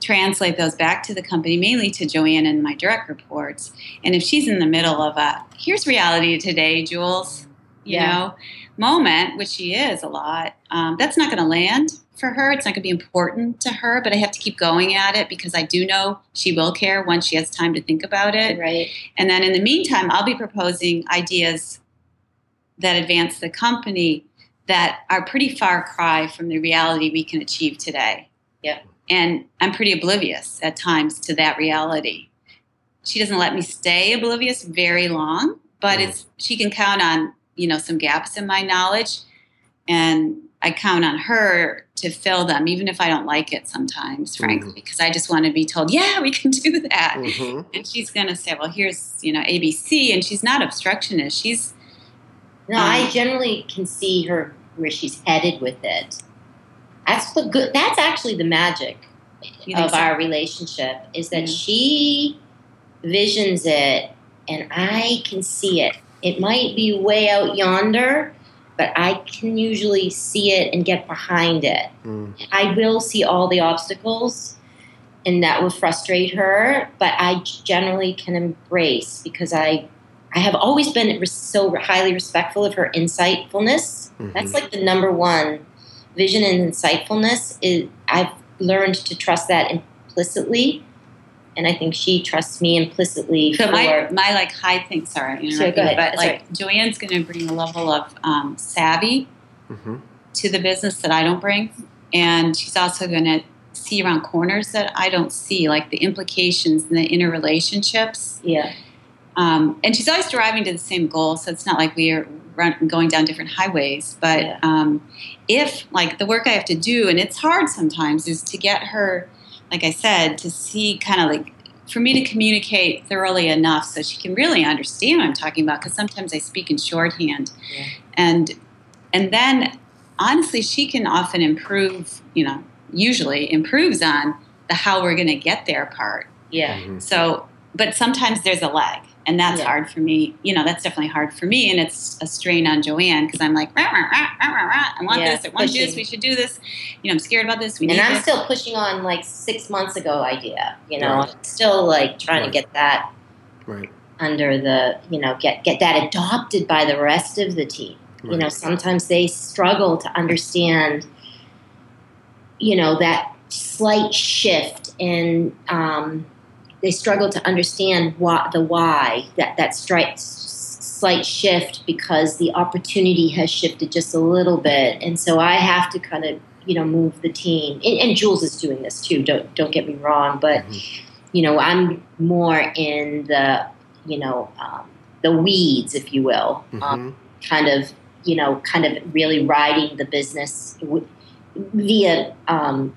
translate those back to the company, mainly to Joanne and my direct reports. And if she's in the middle of a, here's reality today, Jules, you Yeah. know, moment, which she is a lot, um, that's not going to land for her. It's not going to be important to her, but I have to keep going at it because I do know she will care once she has time to think about it. right. And then in the meantime, I'll be proposing ideas that advance the company that are pretty far cry from the reality we can achieve today. Yeah. And I'm pretty oblivious at times to that reality. She doesn't let me stay oblivious very long, but Mm. it's she can count on, you know, some gaps in my knowledge and I count on her to fill them even if I don't like it sometimes, frankly, because I just want to be told, "Yeah, we can do that." mhm. and she's going to say, "Well, here's you know ABC," and she's not obstructionist. She's No, I Um, generally can see her where she's headed with it. That's the good. That's actually the magic of so? our relationship is that Yeah. she visions it, and I can see it. It might be way out yonder, but I can usually see it and get behind it. Mm. I will see all the obstacles, and that will frustrate her. But I generally can embrace because I, I have always been so highly respectful of her insightfulness. Mhm. That's like the number one vision and insightfulness. Is I've learned to trust that implicitly, and I think she trusts me implicitly so for. my my like high thing. Sorry, I'm Sure, interrupting, go ahead. but That's like Joanne's going to bring a level of um, savvy Mhm. to the business that I don't bring, and she's also going to see around corners that I don't see, like the implications and the interrelationships. yeah, Um, and she's always driving to the same goal, so it's not like we are run, going down different highways. But Yeah. um, if, like, the work I have to do, and it's hard sometimes, is to get her, like I said, to see kind of like, for me to communicate thoroughly enough so she can really understand what I'm talking about, because sometimes I speak in shorthand. Yeah. And, and then, honestly, she can often improve, you know, usually improves on the how we're going to get there part. yeah, Mhm. So, but sometimes there's a lag, and that's Yeah. hard for me. You know, that's definitely hard for me, and it's a strain on Joanne because I'm like, rah, rah, rah, rah, rah, rah. I want Yeah, this, I want this, we should do this. You know, I'm scared about this. We and need I'm this. still pushing on like six months ago idea. You know, Right. Still like trying Right. to get that Right. under the you know get get that adopted by the rest of the team. You know, sometimes they struggle to understand. You know that slight shift in. Um, they struggle to understand what the why that that strikes slight shift because the opportunity has shifted just a little bit, and so I have to kind of you know move the team. And, and Jules is doing this too. Don't don't get me wrong, but Mhm. you know I'm more in the you know um, the weeds, if you will, Mm-hmm. um, kind of you know, kind of really riding the business w- via um,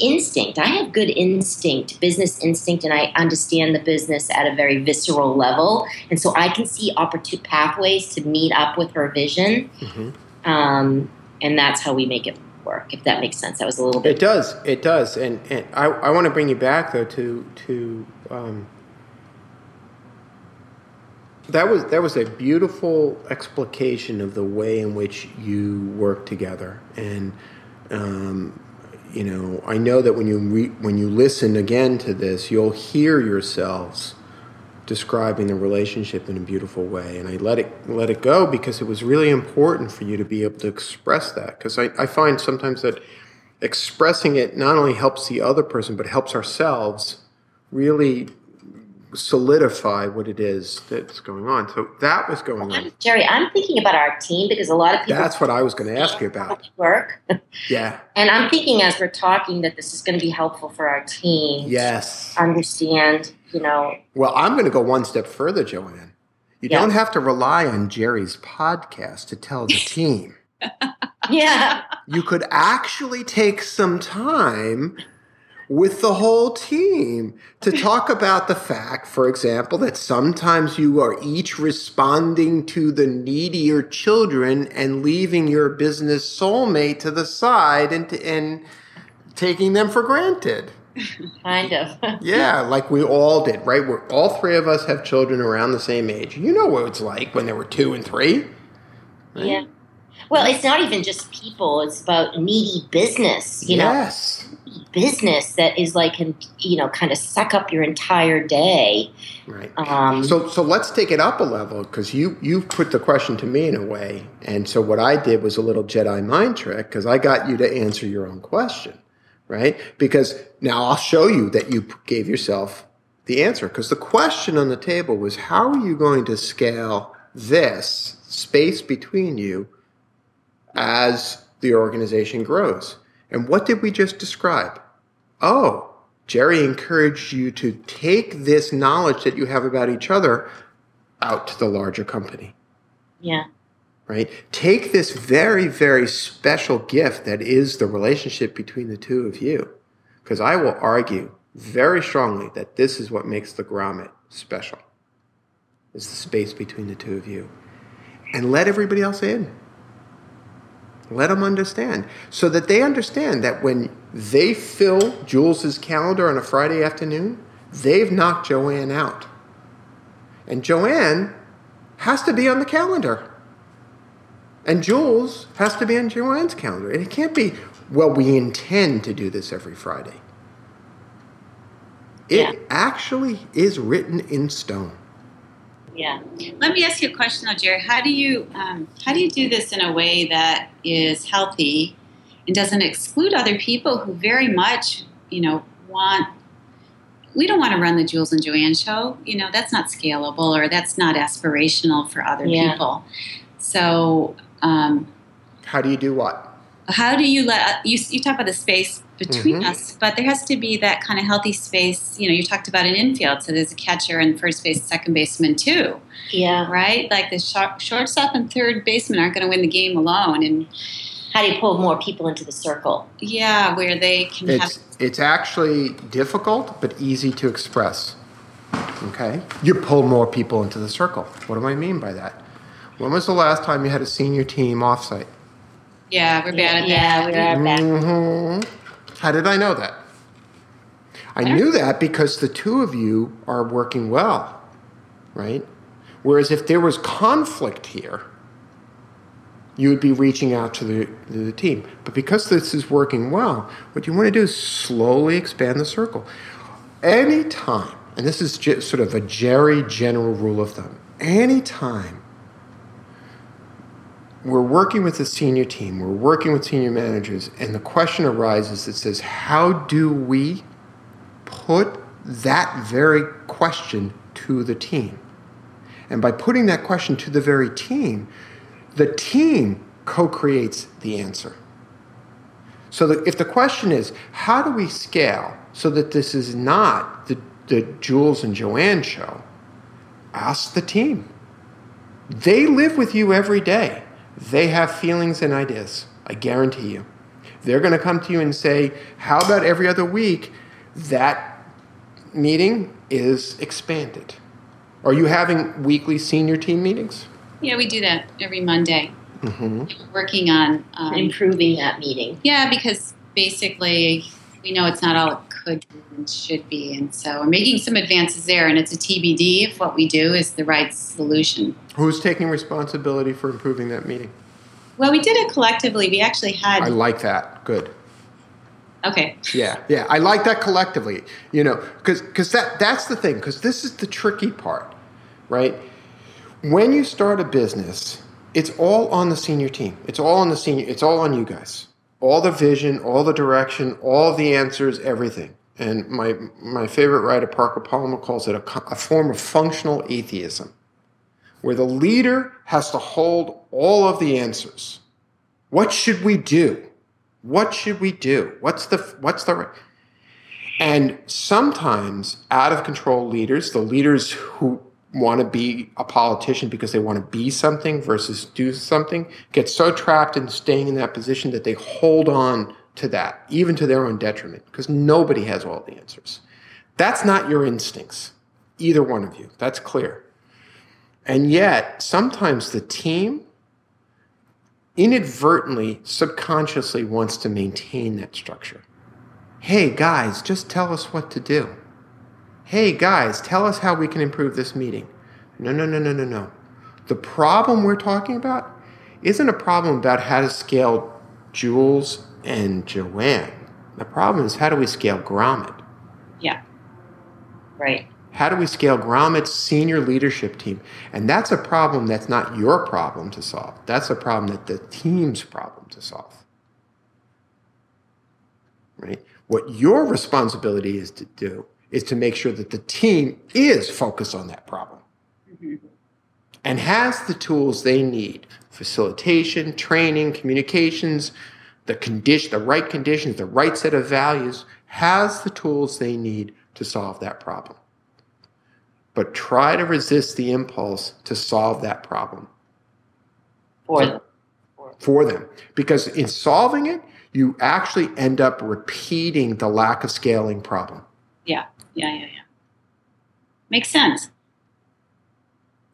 instinct. I have good instinct, business instinct, and I understand the business at a very visceral level, and so I can see opportune pathways to meet up with her vision, Mhm. um, and that's how we make it work. If that makes sense, that was a little bit. It does. It does. And, and I, I want to bring you back though to to um, that was that was a beautiful explication of the way in which you work together. And um, you know, I know that when you re- when you listen again to this, you'll hear yourselves describing the relationship in a beautiful way. And I let it let it go because it was really important for you to be able to express that. Because I, I find sometimes that expressing it not only helps the other person but helps ourselves really solidify what it is that's going on. So that was going on. Jerry, I'm thinking about our team because a lot of people That's what I was going to ask you about. work, Yeah. and I'm thinking as we're talking that this is going to be helpful for our team. Yes. understand, you know, Well, I'm going to go one step further, Joanne. You Yeah. don't have to rely on Jerry's podcast to tell the team. yeah, You could actually take some time with the whole team to talk about the fact, for example, that sometimes you are each responding to the needier children and leaving your business soulmate to the side and, and taking them for granted. kind of. Yeah, like we all did, right? We're all three of us have children around the same age. You know what it's like when they were two and three. right? yeah. Well, it's not even just people; it's about needy business. You know, yes. Business that is like, can you know, kind of suck up your entire day. Right. Um, So so let's take it up a level because you you've put the question to me in a way, and so what I did was a little Jedi mind trick because I got you to answer your own question, right? Because now I'll show you that you gave yourself the answer because the question on the table was how are you going to scale this space between you as the organization grows? And what did we just describe? Oh, Jerry encouraged you to take this knowledge that you have about each other out to the larger company, yeah, right? Take this very, very special gift that is the relationship between the two of you. Because I will argue very strongly that this is what makes the grommet special. Is the space between the two of you. And let everybody else in. Let them understand. So that they understand that when they fill Jules's calendar on a Friday afternoon, they've knocked Joanne out. And Joanne has to be on the calendar. And Jules has to be on Joanne's calendar. And it can't be, well, we intend to do this every Friday. It Yeah. actually is written in stone. Yeah. Let me ask you a question, though, Jerry. How do you um, how do you do this in a way that is healthy and doesn't exclude other people who very much, you know, want? We don't want to run the Jules and Joanne show. You know, that's not scalable or that's not aspirational for other Yeah. people. So, um, How do you do what? how do you let you, you talk about the space between Mhm. us but there has to be that kind of healthy space you know you talked about an infield so there's a catcher and first base second baseman too Yeah. right like the short, shortstop and third baseman aren't going to win the game alone and How do you pull more people into the circle? yeah where they can have It's it's actually difficult but easy to express. Okay? You pull more people into the circle. What do I mean by that? When was the last time you had a senior team offsite? yeah we're bad at yeah, that we are back. hmm How did I know that? I knew that because the two of you are working well, right? Whereas if there was conflict here, you would be reaching out to the, the team. But because this is working well, what you want to do is slowly expand the circle. Anytime, and this is just sort of a Jerry general rule of thumb, anytime we're working with the senior team, we're working with senior managers, and the question arises that says, how do we put that very question to the team? And by putting that question to the very team, the team co creates the answer. So that if the question is, how do we scale so that this is not the, the Jules and Joanne show? ask the team. They live with you every day. They have feelings and ideas. I guarantee you. They're going to come to you and say, How about every other week that meeting is expanded? Are you having weekly senior team meetings? Yeah, we do that every Monday. Mm-hmm. Working on um, improving that meeting. Yeah, because basically we know it's not all it could and should be, and so we're making some advances there. And it's a TBD if what we do is the right solution. Who's taking responsibility for improving that meeting? Well, we did it collectively. We actually had. I like that. Good. Okay. Yeah, yeah. I like that collectively. You know, because because that that's the thing. Because this is the tricky part, right? When you start a business, it's all on the senior team. It's all on the senior. It's all on you guys. All the vision, all the direction, all the answers, everything. And my my favorite writer, Parker Palmer, calls it a, a form of functional atheism, where the leader has to hold all of the answers. What should we do? What should we do? What's the what's the and sometimes out of control leaders, the leaders who want to be a politician because they want to be something versus do something, get so trapped in staying in that position that they hold on to that, even to their own detriment, because nobody has all the answers. That's not your instincts, either one of you. That's clear. And yet, sometimes the team inadvertently, subconsciously wants to maintain that structure. Hey, guys, just tell us what to do. Hey, guys, tell us how we can improve this meeting. No, no, no, no, no, no. The problem we're talking about isn't a problem about how to scale Jules and Joanne. The problem is how do we scale Grommet? Yeah. Right. How do we scale Grommet's senior leadership team? And that's a problem that's not your problem to solve. That's a problem that the team's problem to solve. Right? What your responsibility is to do is to make sure that the team is focused on that problem mm-hmm. and has the tools they need facilitation, training, communications, the condition, the right conditions, the right set of values, has the tools they need to solve that problem but try to resist the impulse to solve that problem for them. For them. Because in solving it, you actually end up repeating the lack of scaling problem. Yeah, yeah, yeah, yeah. Makes sense.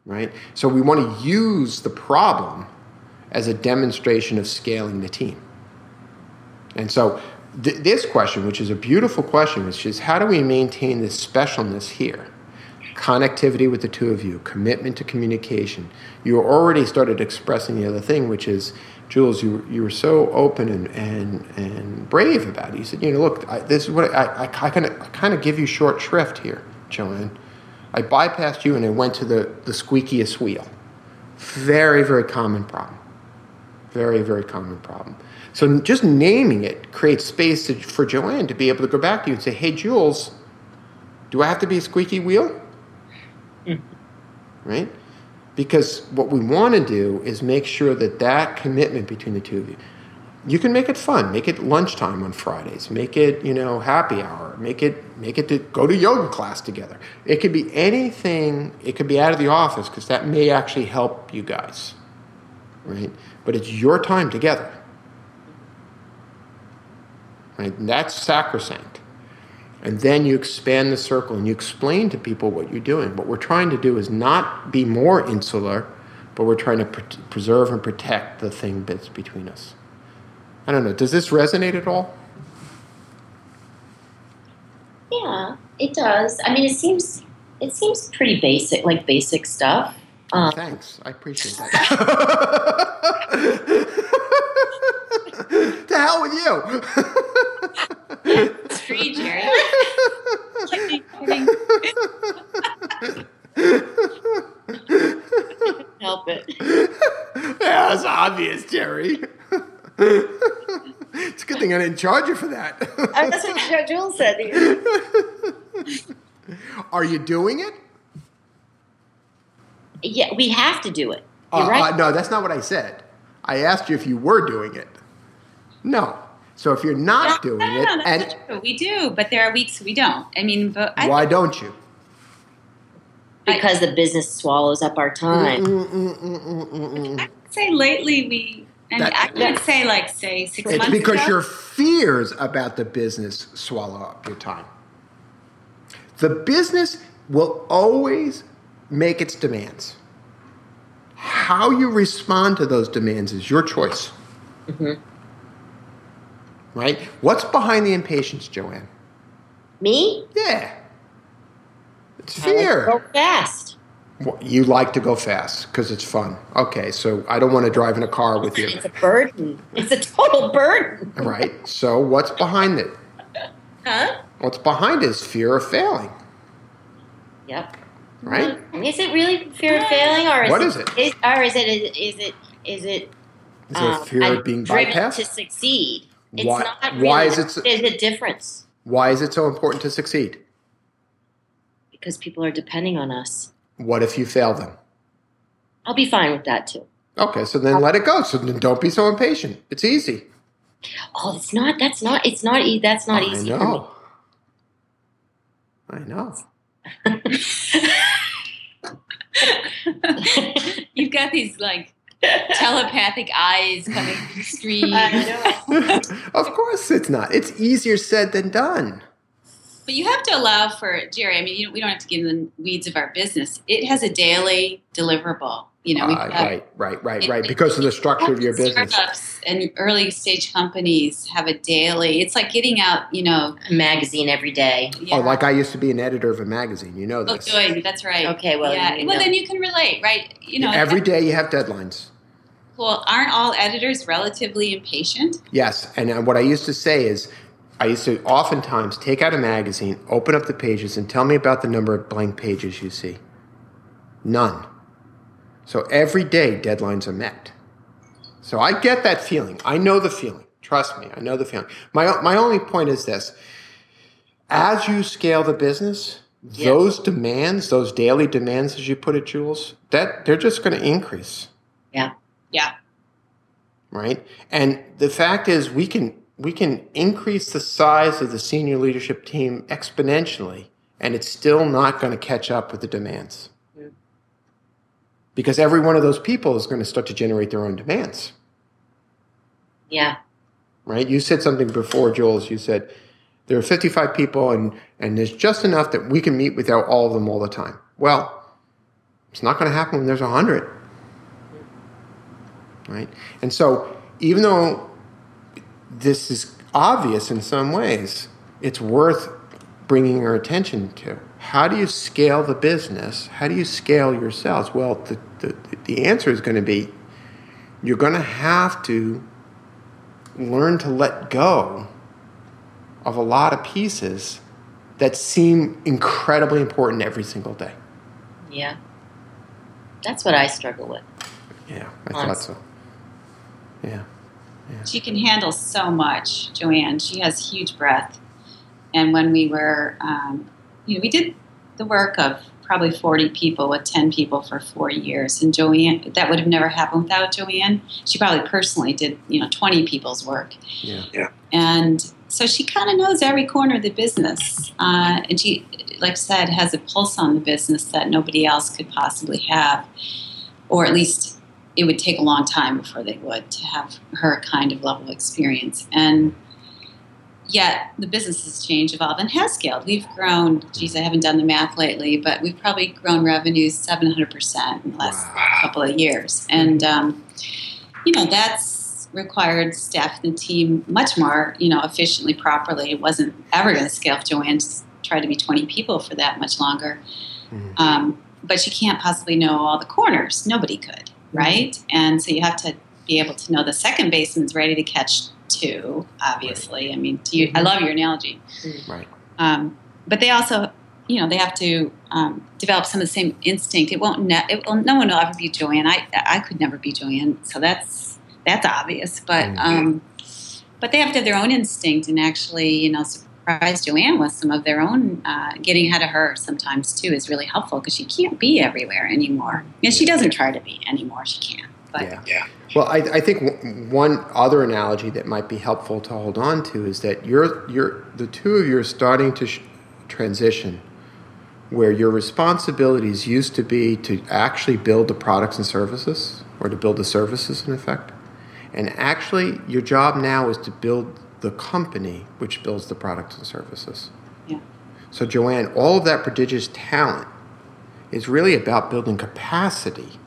Right? So we want to use the problem as a demonstration of scaling the team. And so th- this question, which is a beautiful question, which is how do we maintain this specialness here? connectivity with the two of you, commitment to communication. You already started expressing the other thing, which is, Jules, you, you were so open and, and, and brave about it. You said, you know, look, I, this is what I, I, I kind of give you short shrift here, Joanne. I bypassed you and I went to the, the squeakiest wheel. Very, very common problem. Very, very common problem. So just naming it creates space to, for Joanne to be able to go back to you and say, hey, Jules, do I have to be a squeaky wheel? Mm-hmm. right? Because what we want to do is make sure that that commitment between the two of you, you can make it fun. Make it lunchtime on Fridays. Make it, you know, happy hour. Make it, make it to go to yoga class together. It could be anything. It could be out of the office because that may actually help you guys, right? But it's your time together, right? And that's sacrosanct. And then you expand the circle and you explain to people what you're doing. What we're trying to do is not be more insular, but we're trying to pre- preserve and protect the thing that's between us. I don't know. Does this resonate at all? Yeah, it does. I mean, it seems it seems pretty basic, like basic stuff. Um, Thanks, I appreciate that. to hell with you. it's free, Jerry. kidding, kidding. Help it. Yeah, it's obvious, Jerry. it's a good thing I didn't charge you for that. That's what Jules said. Are you doing it? Yeah, we have to do it. You're uh, right. Uh, no, that's not what I said. I asked you if you were doing it. No. So if you're not no, doing no, no, it, and true. we do, but there are weeks we don't. I mean, but I why don't you? because the business swallows up our time. Mm, mm, mm, mm, mm, mm. I'd say lately we, and That- I would say like say six It's months because ago. your fears about the business swallow up your time. The business will always make its demands. How you respond to those demands is your choice. Mhm. Right? What's behind the impatience, Joanne? Me? Yeah. It's I like to fear. Go fast. You like to go fast because it's fun. Okay, so I don't want to drive in a car with you. It's a burden. It's a total burden. Right? So what's behind it? Huh? What's behind it is fear of failing. Yep. Right? Is it really fear of failing, or is What it, is it? Is, or is it? Is it? Is it? Is um, fear I'm of being driven bypassed? to succeed? It's Why- not really. why is it so- There's a difference Why is it so important to succeed? because people are depending on us. What if you fail them? I'll be fine with that too. Okay, so then let it go. So then don't be so impatient. It's easy. Oh, it's not. That's not. It's not. E- that's not I easy for me. know. I know. You've got these like telepathic eyes coming through the screen. I know. of course it's not. It's easier said than done. But you have to allow for Jerry. I mean, you, we don't have to get in the weeds of our business. It has a daily deliverable. You know, Uh, got right, right, right, right. Because of the structure of your business. startups and early stage companies have a daily. It's like getting out. You know, A magazine every day. yeah. Oh, like I used to be an editor of a magazine. You know this. Oh, this. good. That's right. Okay, well, yeah. you Well, know. then you can relate, right? You know, Every day you have deadlines. Well, aren't all editors relatively impatient? Yes, and uh, what I used to say is, I used to oftentimes take out a magazine, open up the pages, and tell me about the number of blank pages you see. None. So every day deadlines are met. So I get that feeling. I know the feeling. Trust me, I know the feeling. My my only point is this: as you scale the business, Yeah. those demands, those daily demands, as you put it, Jules, that they're just going to increase Yeah. Yeah. right? And the fact is, we can we can increase the size of the senior leadership team exponentially, and it's still not going to catch up with the demands. Yeah. Because every one of those people is going to start to generate their own demands, Yeah. right? You said something before, Jules. You said there are 55 people, and and there's just enough that we can meet without all of them all the time. Well, it's not going to happen when there's 100, right? And so, even though this is obvious in some ways, it's worth bringing our attention to. How do you scale the business? How do you scale yourselves? Well, the, the, the answer is going to be you're going to have to learn to let go of a lot of pieces that seem incredibly important every single day. Yeah. That's what I struggle with. Yeah, I thought so. Yeah. She can handle so much, Joanne. She has huge breadth. And when we were, um, you know, we did the work of probably 40 people with 10 people for four years. And Joanne, that would have never happened without Joanne. She probably personally did, you know, 20 people's work. Yeah. And so she kind of knows every corner of the business. Uh, and she, like I said, has a pulse on the business that nobody else could possibly have. Or at least it would take a long time before they would to have her kind of level of experience. And yet the business has changed, evolved, and has scaled. We've grown, geez, I haven't done the math lately, but we've probably grown revenues 700% in the last Wow. couple of years. And, um, you know, that's required staff and the team much more, you know, efficiently, properly. It wasn't ever going to scale if Joanne tried to be 20 people for that much longer. Mhm. Um, but she can't possibly know all the corners. Nobody could, right? And so you have to be able to know the second baseman's ready to catch two. Obviously, I mean, do you, I love your analogy. Right. Um, but they also, you know, they have to um, develop some of the same instinct. It won't. Ne- it will, no one will ever be Joanne. I I could never be Joanne. So that's that's obvious. But um, but they have to have their own instinct and actually, you know, surprise Joanne with some of their own uh, getting ahead of her. Sometimes too is really helpful because she can't be everywhere anymore, and she doesn't try to be anymore. She can't. But yeah. Well, I, I think w- one other analogy that might be helpful to hold on to is that you're, you're, the two of you are starting to sh- transition where your responsibilities used to be to actually build the products and services or to build the services in effect. And actually, your job now is to build the company which builds the products and services. Yeah. So, Joanne, all of that prodigious talent is really about building capacity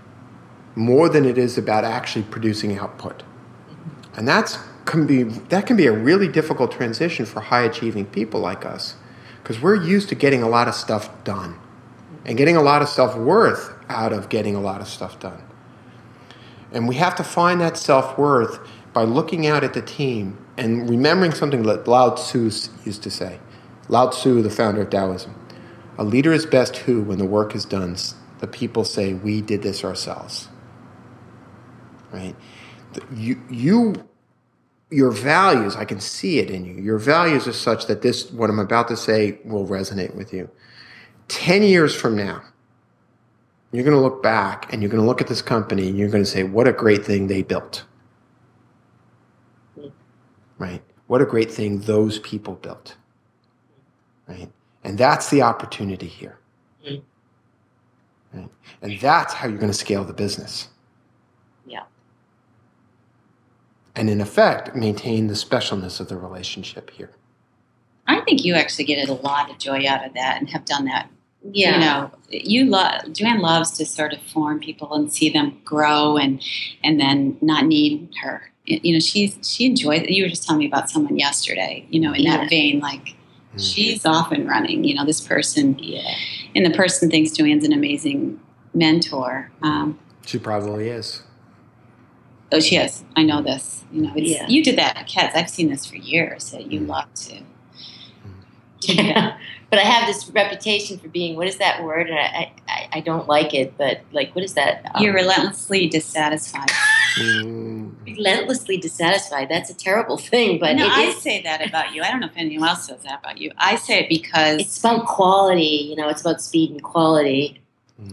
more than it is about actually producing output. Mm-hmm. And that's can be that can be a really difficult transition for high achieving people like us because we're used to getting a lot of stuff done and getting a lot of self worth out of getting a lot of stuff done. And we have to find that self worth by looking out at the team and remembering something that Lao Tzu used to say. Lao Tzu, the founder of Taoism. A leader is best who, when the work is done, the people say, We did this ourselves. Right? You, you your values, I can see it in you. Your values are such that this, what I'm about to say, will resonate with you. 10 years from now, you're going to look back and you're going to look at this company and you're going to say, what a great thing they built. Right? What a great thing those people built. Right? And that's the opportunity here. Right? And that's how you're going to scale the business. Yeah. And in effect maintain the specialness of the relationship here. I think you actually get a lot of joy out of that and have done that. Yeah. You know, you love Joanne loves to sort of form people and see them grow and and then not need her. You know, she's she enjoys it. you were just telling me about someone yesterday, you know, in Yeah. that vein, like Mm-hmm. she's off and running, you know, this person Yeah. and the person thinks Joanne's an amazing mentor. Um, She probably is. oh, she is. I know this. You know, it's, Yeah. you did that, kids. I've seen this for years. That you Mm. love to. Yeah. But I have this reputation for being what is that word? And I, I, I don't like it, but like what is that? Um, You're relentlessly dissatisfied. Mm, relentlessly dissatisfied. That's a terrible thing, but no, it I is, say that about you. I don't know if anyone else says that about you. I say it because it's about quality. You know, it's about speed and quality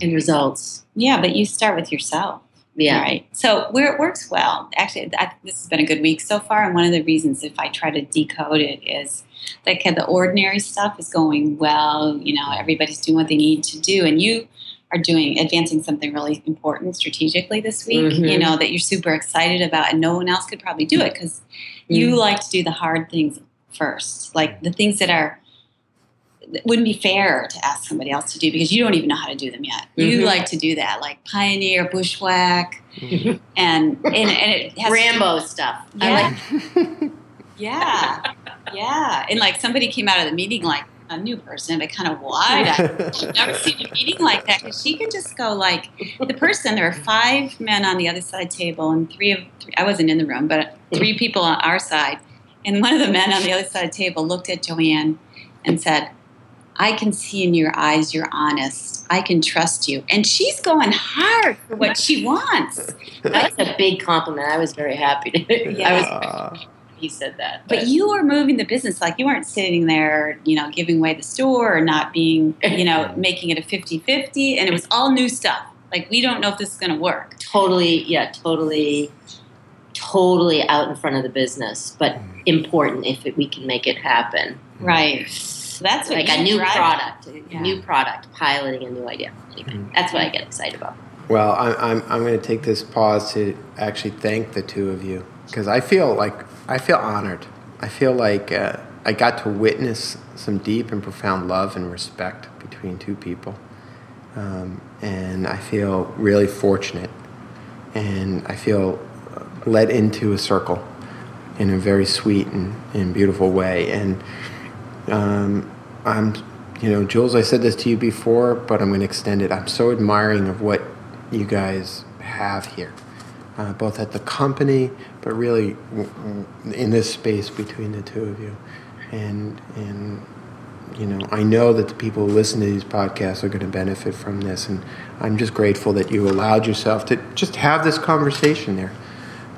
and results. yeah, but you start with yourself. Yeah. Right. So where it works well, actually, I, this has been a good week so far. And one of the reasons, if I try to decode it, is like the ordinary stuff is going well. You know, everybody's doing what they need to do, and you are doing advancing something really important strategically this week. Mhm. You know that you're super excited about, and no one else could probably do it because you Mm. like to do the hard things first, like the things that are that wouldn't be fair to ask somebody else to do because you don't even know how to do them yet. You Mhm. like to do that, like pioneer, bushwhack, mm. and and, and it has Rambo stuff. I Yeah. like yeah, yeah, and like somebody came out of the meeting like a new person, but kind of wide. I've never seen a meeting like that because she could just go like the person. There were five men on the other side table, and three of three, I wasn't in the room, but three people on our side. And one of the men on the other side table looked at Joanne and said, "I can see in your eyes you're honest. I can trust you." And she's going hard for what she wants. that's a big compliment. I was very happy. To, Yeah. I was. He said that, But you were moving the business like you weren't sitting there, you know, giving away the store or not being, you know, making it a 50-50 and it was all new stuff. Like we don't know if this is going to work. totally, yeah, totally, totally out in front of the business, but important if it, we can make it happen. Right. That's what like a new drive. product, a Yeah. new product, piloting a new idea. Anyway, Mhm. that's what I get excited about. well, I'm, I'm, I'm going to take this pause to actually thank the two of you because I feel like I feel honored. I feel like uh, I got to witness some deep and profound love and respect between two people. Um, and I feel really fortunate. And I feel uh, led into a circle in a very sweet and, and beautiful way. And um, I'm, you know, Jules, I said this to you before, but I'm going to extend it. I'm so admiring of what you guys have here, uh, both at the company, but really w- w- in this space between the two of you. And, and you know, I know that the people who listen to these podcasts are going to benefit from this. And I'm just grateful that you allowed yourself to just have this conversation there.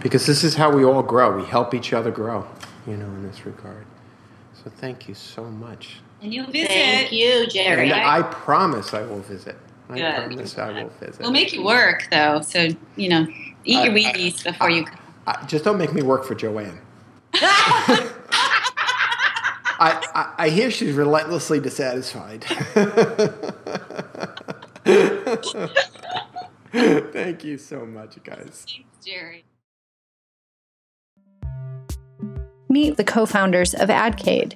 Because this is how we all grow. We help each other grow, you know, in this regard. So thank you so much. And you'll visit. Thank you, Jerry. And I promise I will visit. I Good. promise I will visit. We'll make you work though. So, you know, eat I- your I- Wheaties before you I, just don't make me work for Joanne. I, I, I hear she's relentlessly dissatisfied. Thank you so much, guys. Thanks, Jerry. Meet the co founders of Adcade.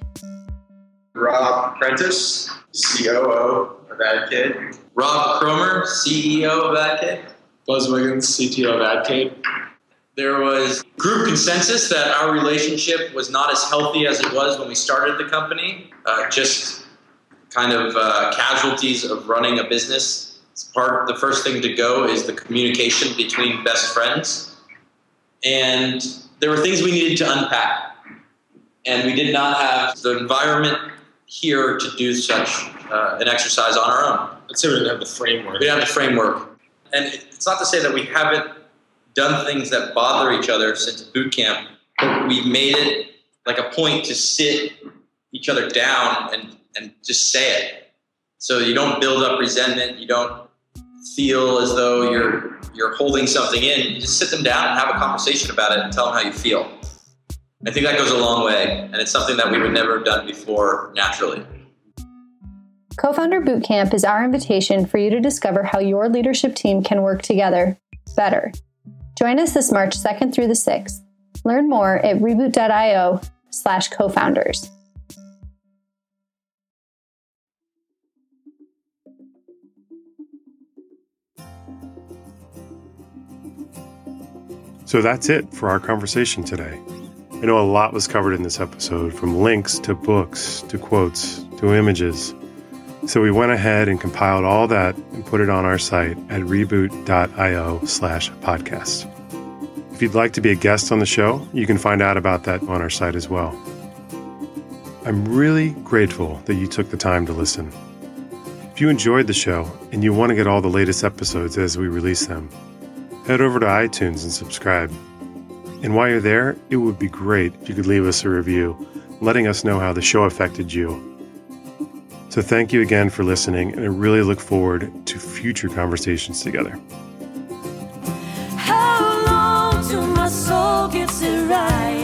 Rob Prentice, COO of Adcade. Rob Cromer, CEO of Adcade. Buzz Wiggins, CTO of Adcade. There was group consensus that our relationship was not as healthy as it was when we started the company. Uh, just kind of uh, casualties of running a business. It's part. The first thing to go is the communication between best friends, and there were things we needed to unpack, and we did not have the environment here to do such uh, an exercise on our own. I'd say we didn't have the framework. We didn't have the framework. And it's not to say that we haven't done things that bother each other since boot camp, but we've made it like a point to sit each other down and, and just say it. So you don't build up resentment, you don't feel as though you're you're holding something in. You just sit them down and have a conversation about it and tell them how you feel. I think that goes a long way, and it's something that we would never have done before naturally. Co founder Bootcamp is our invitation for you to discover how your leadership team can work together better. Join us this March 2nd through the 6th. Learn more at reboot.io slash co-founders. So that's it for our conversation today. I know a lot was covered in this episode, from links to books to quotes to images. So we went ahead and compiled all that and put it on our site at reboot.io slash podcast. If you'd like to be a guest on the show, you can find out about that on our site as well. I'm really grateful that you took the time to listen. If you enjoyed the show and you want to get all the latest episodes as we release them, head over to iTunes and subscribe. And while you're there, it would be great if you could leave us a review, letting us know how the show affected you. So thank you again for listening, and I really look forward to future conversations together. How long till my soul gets it right?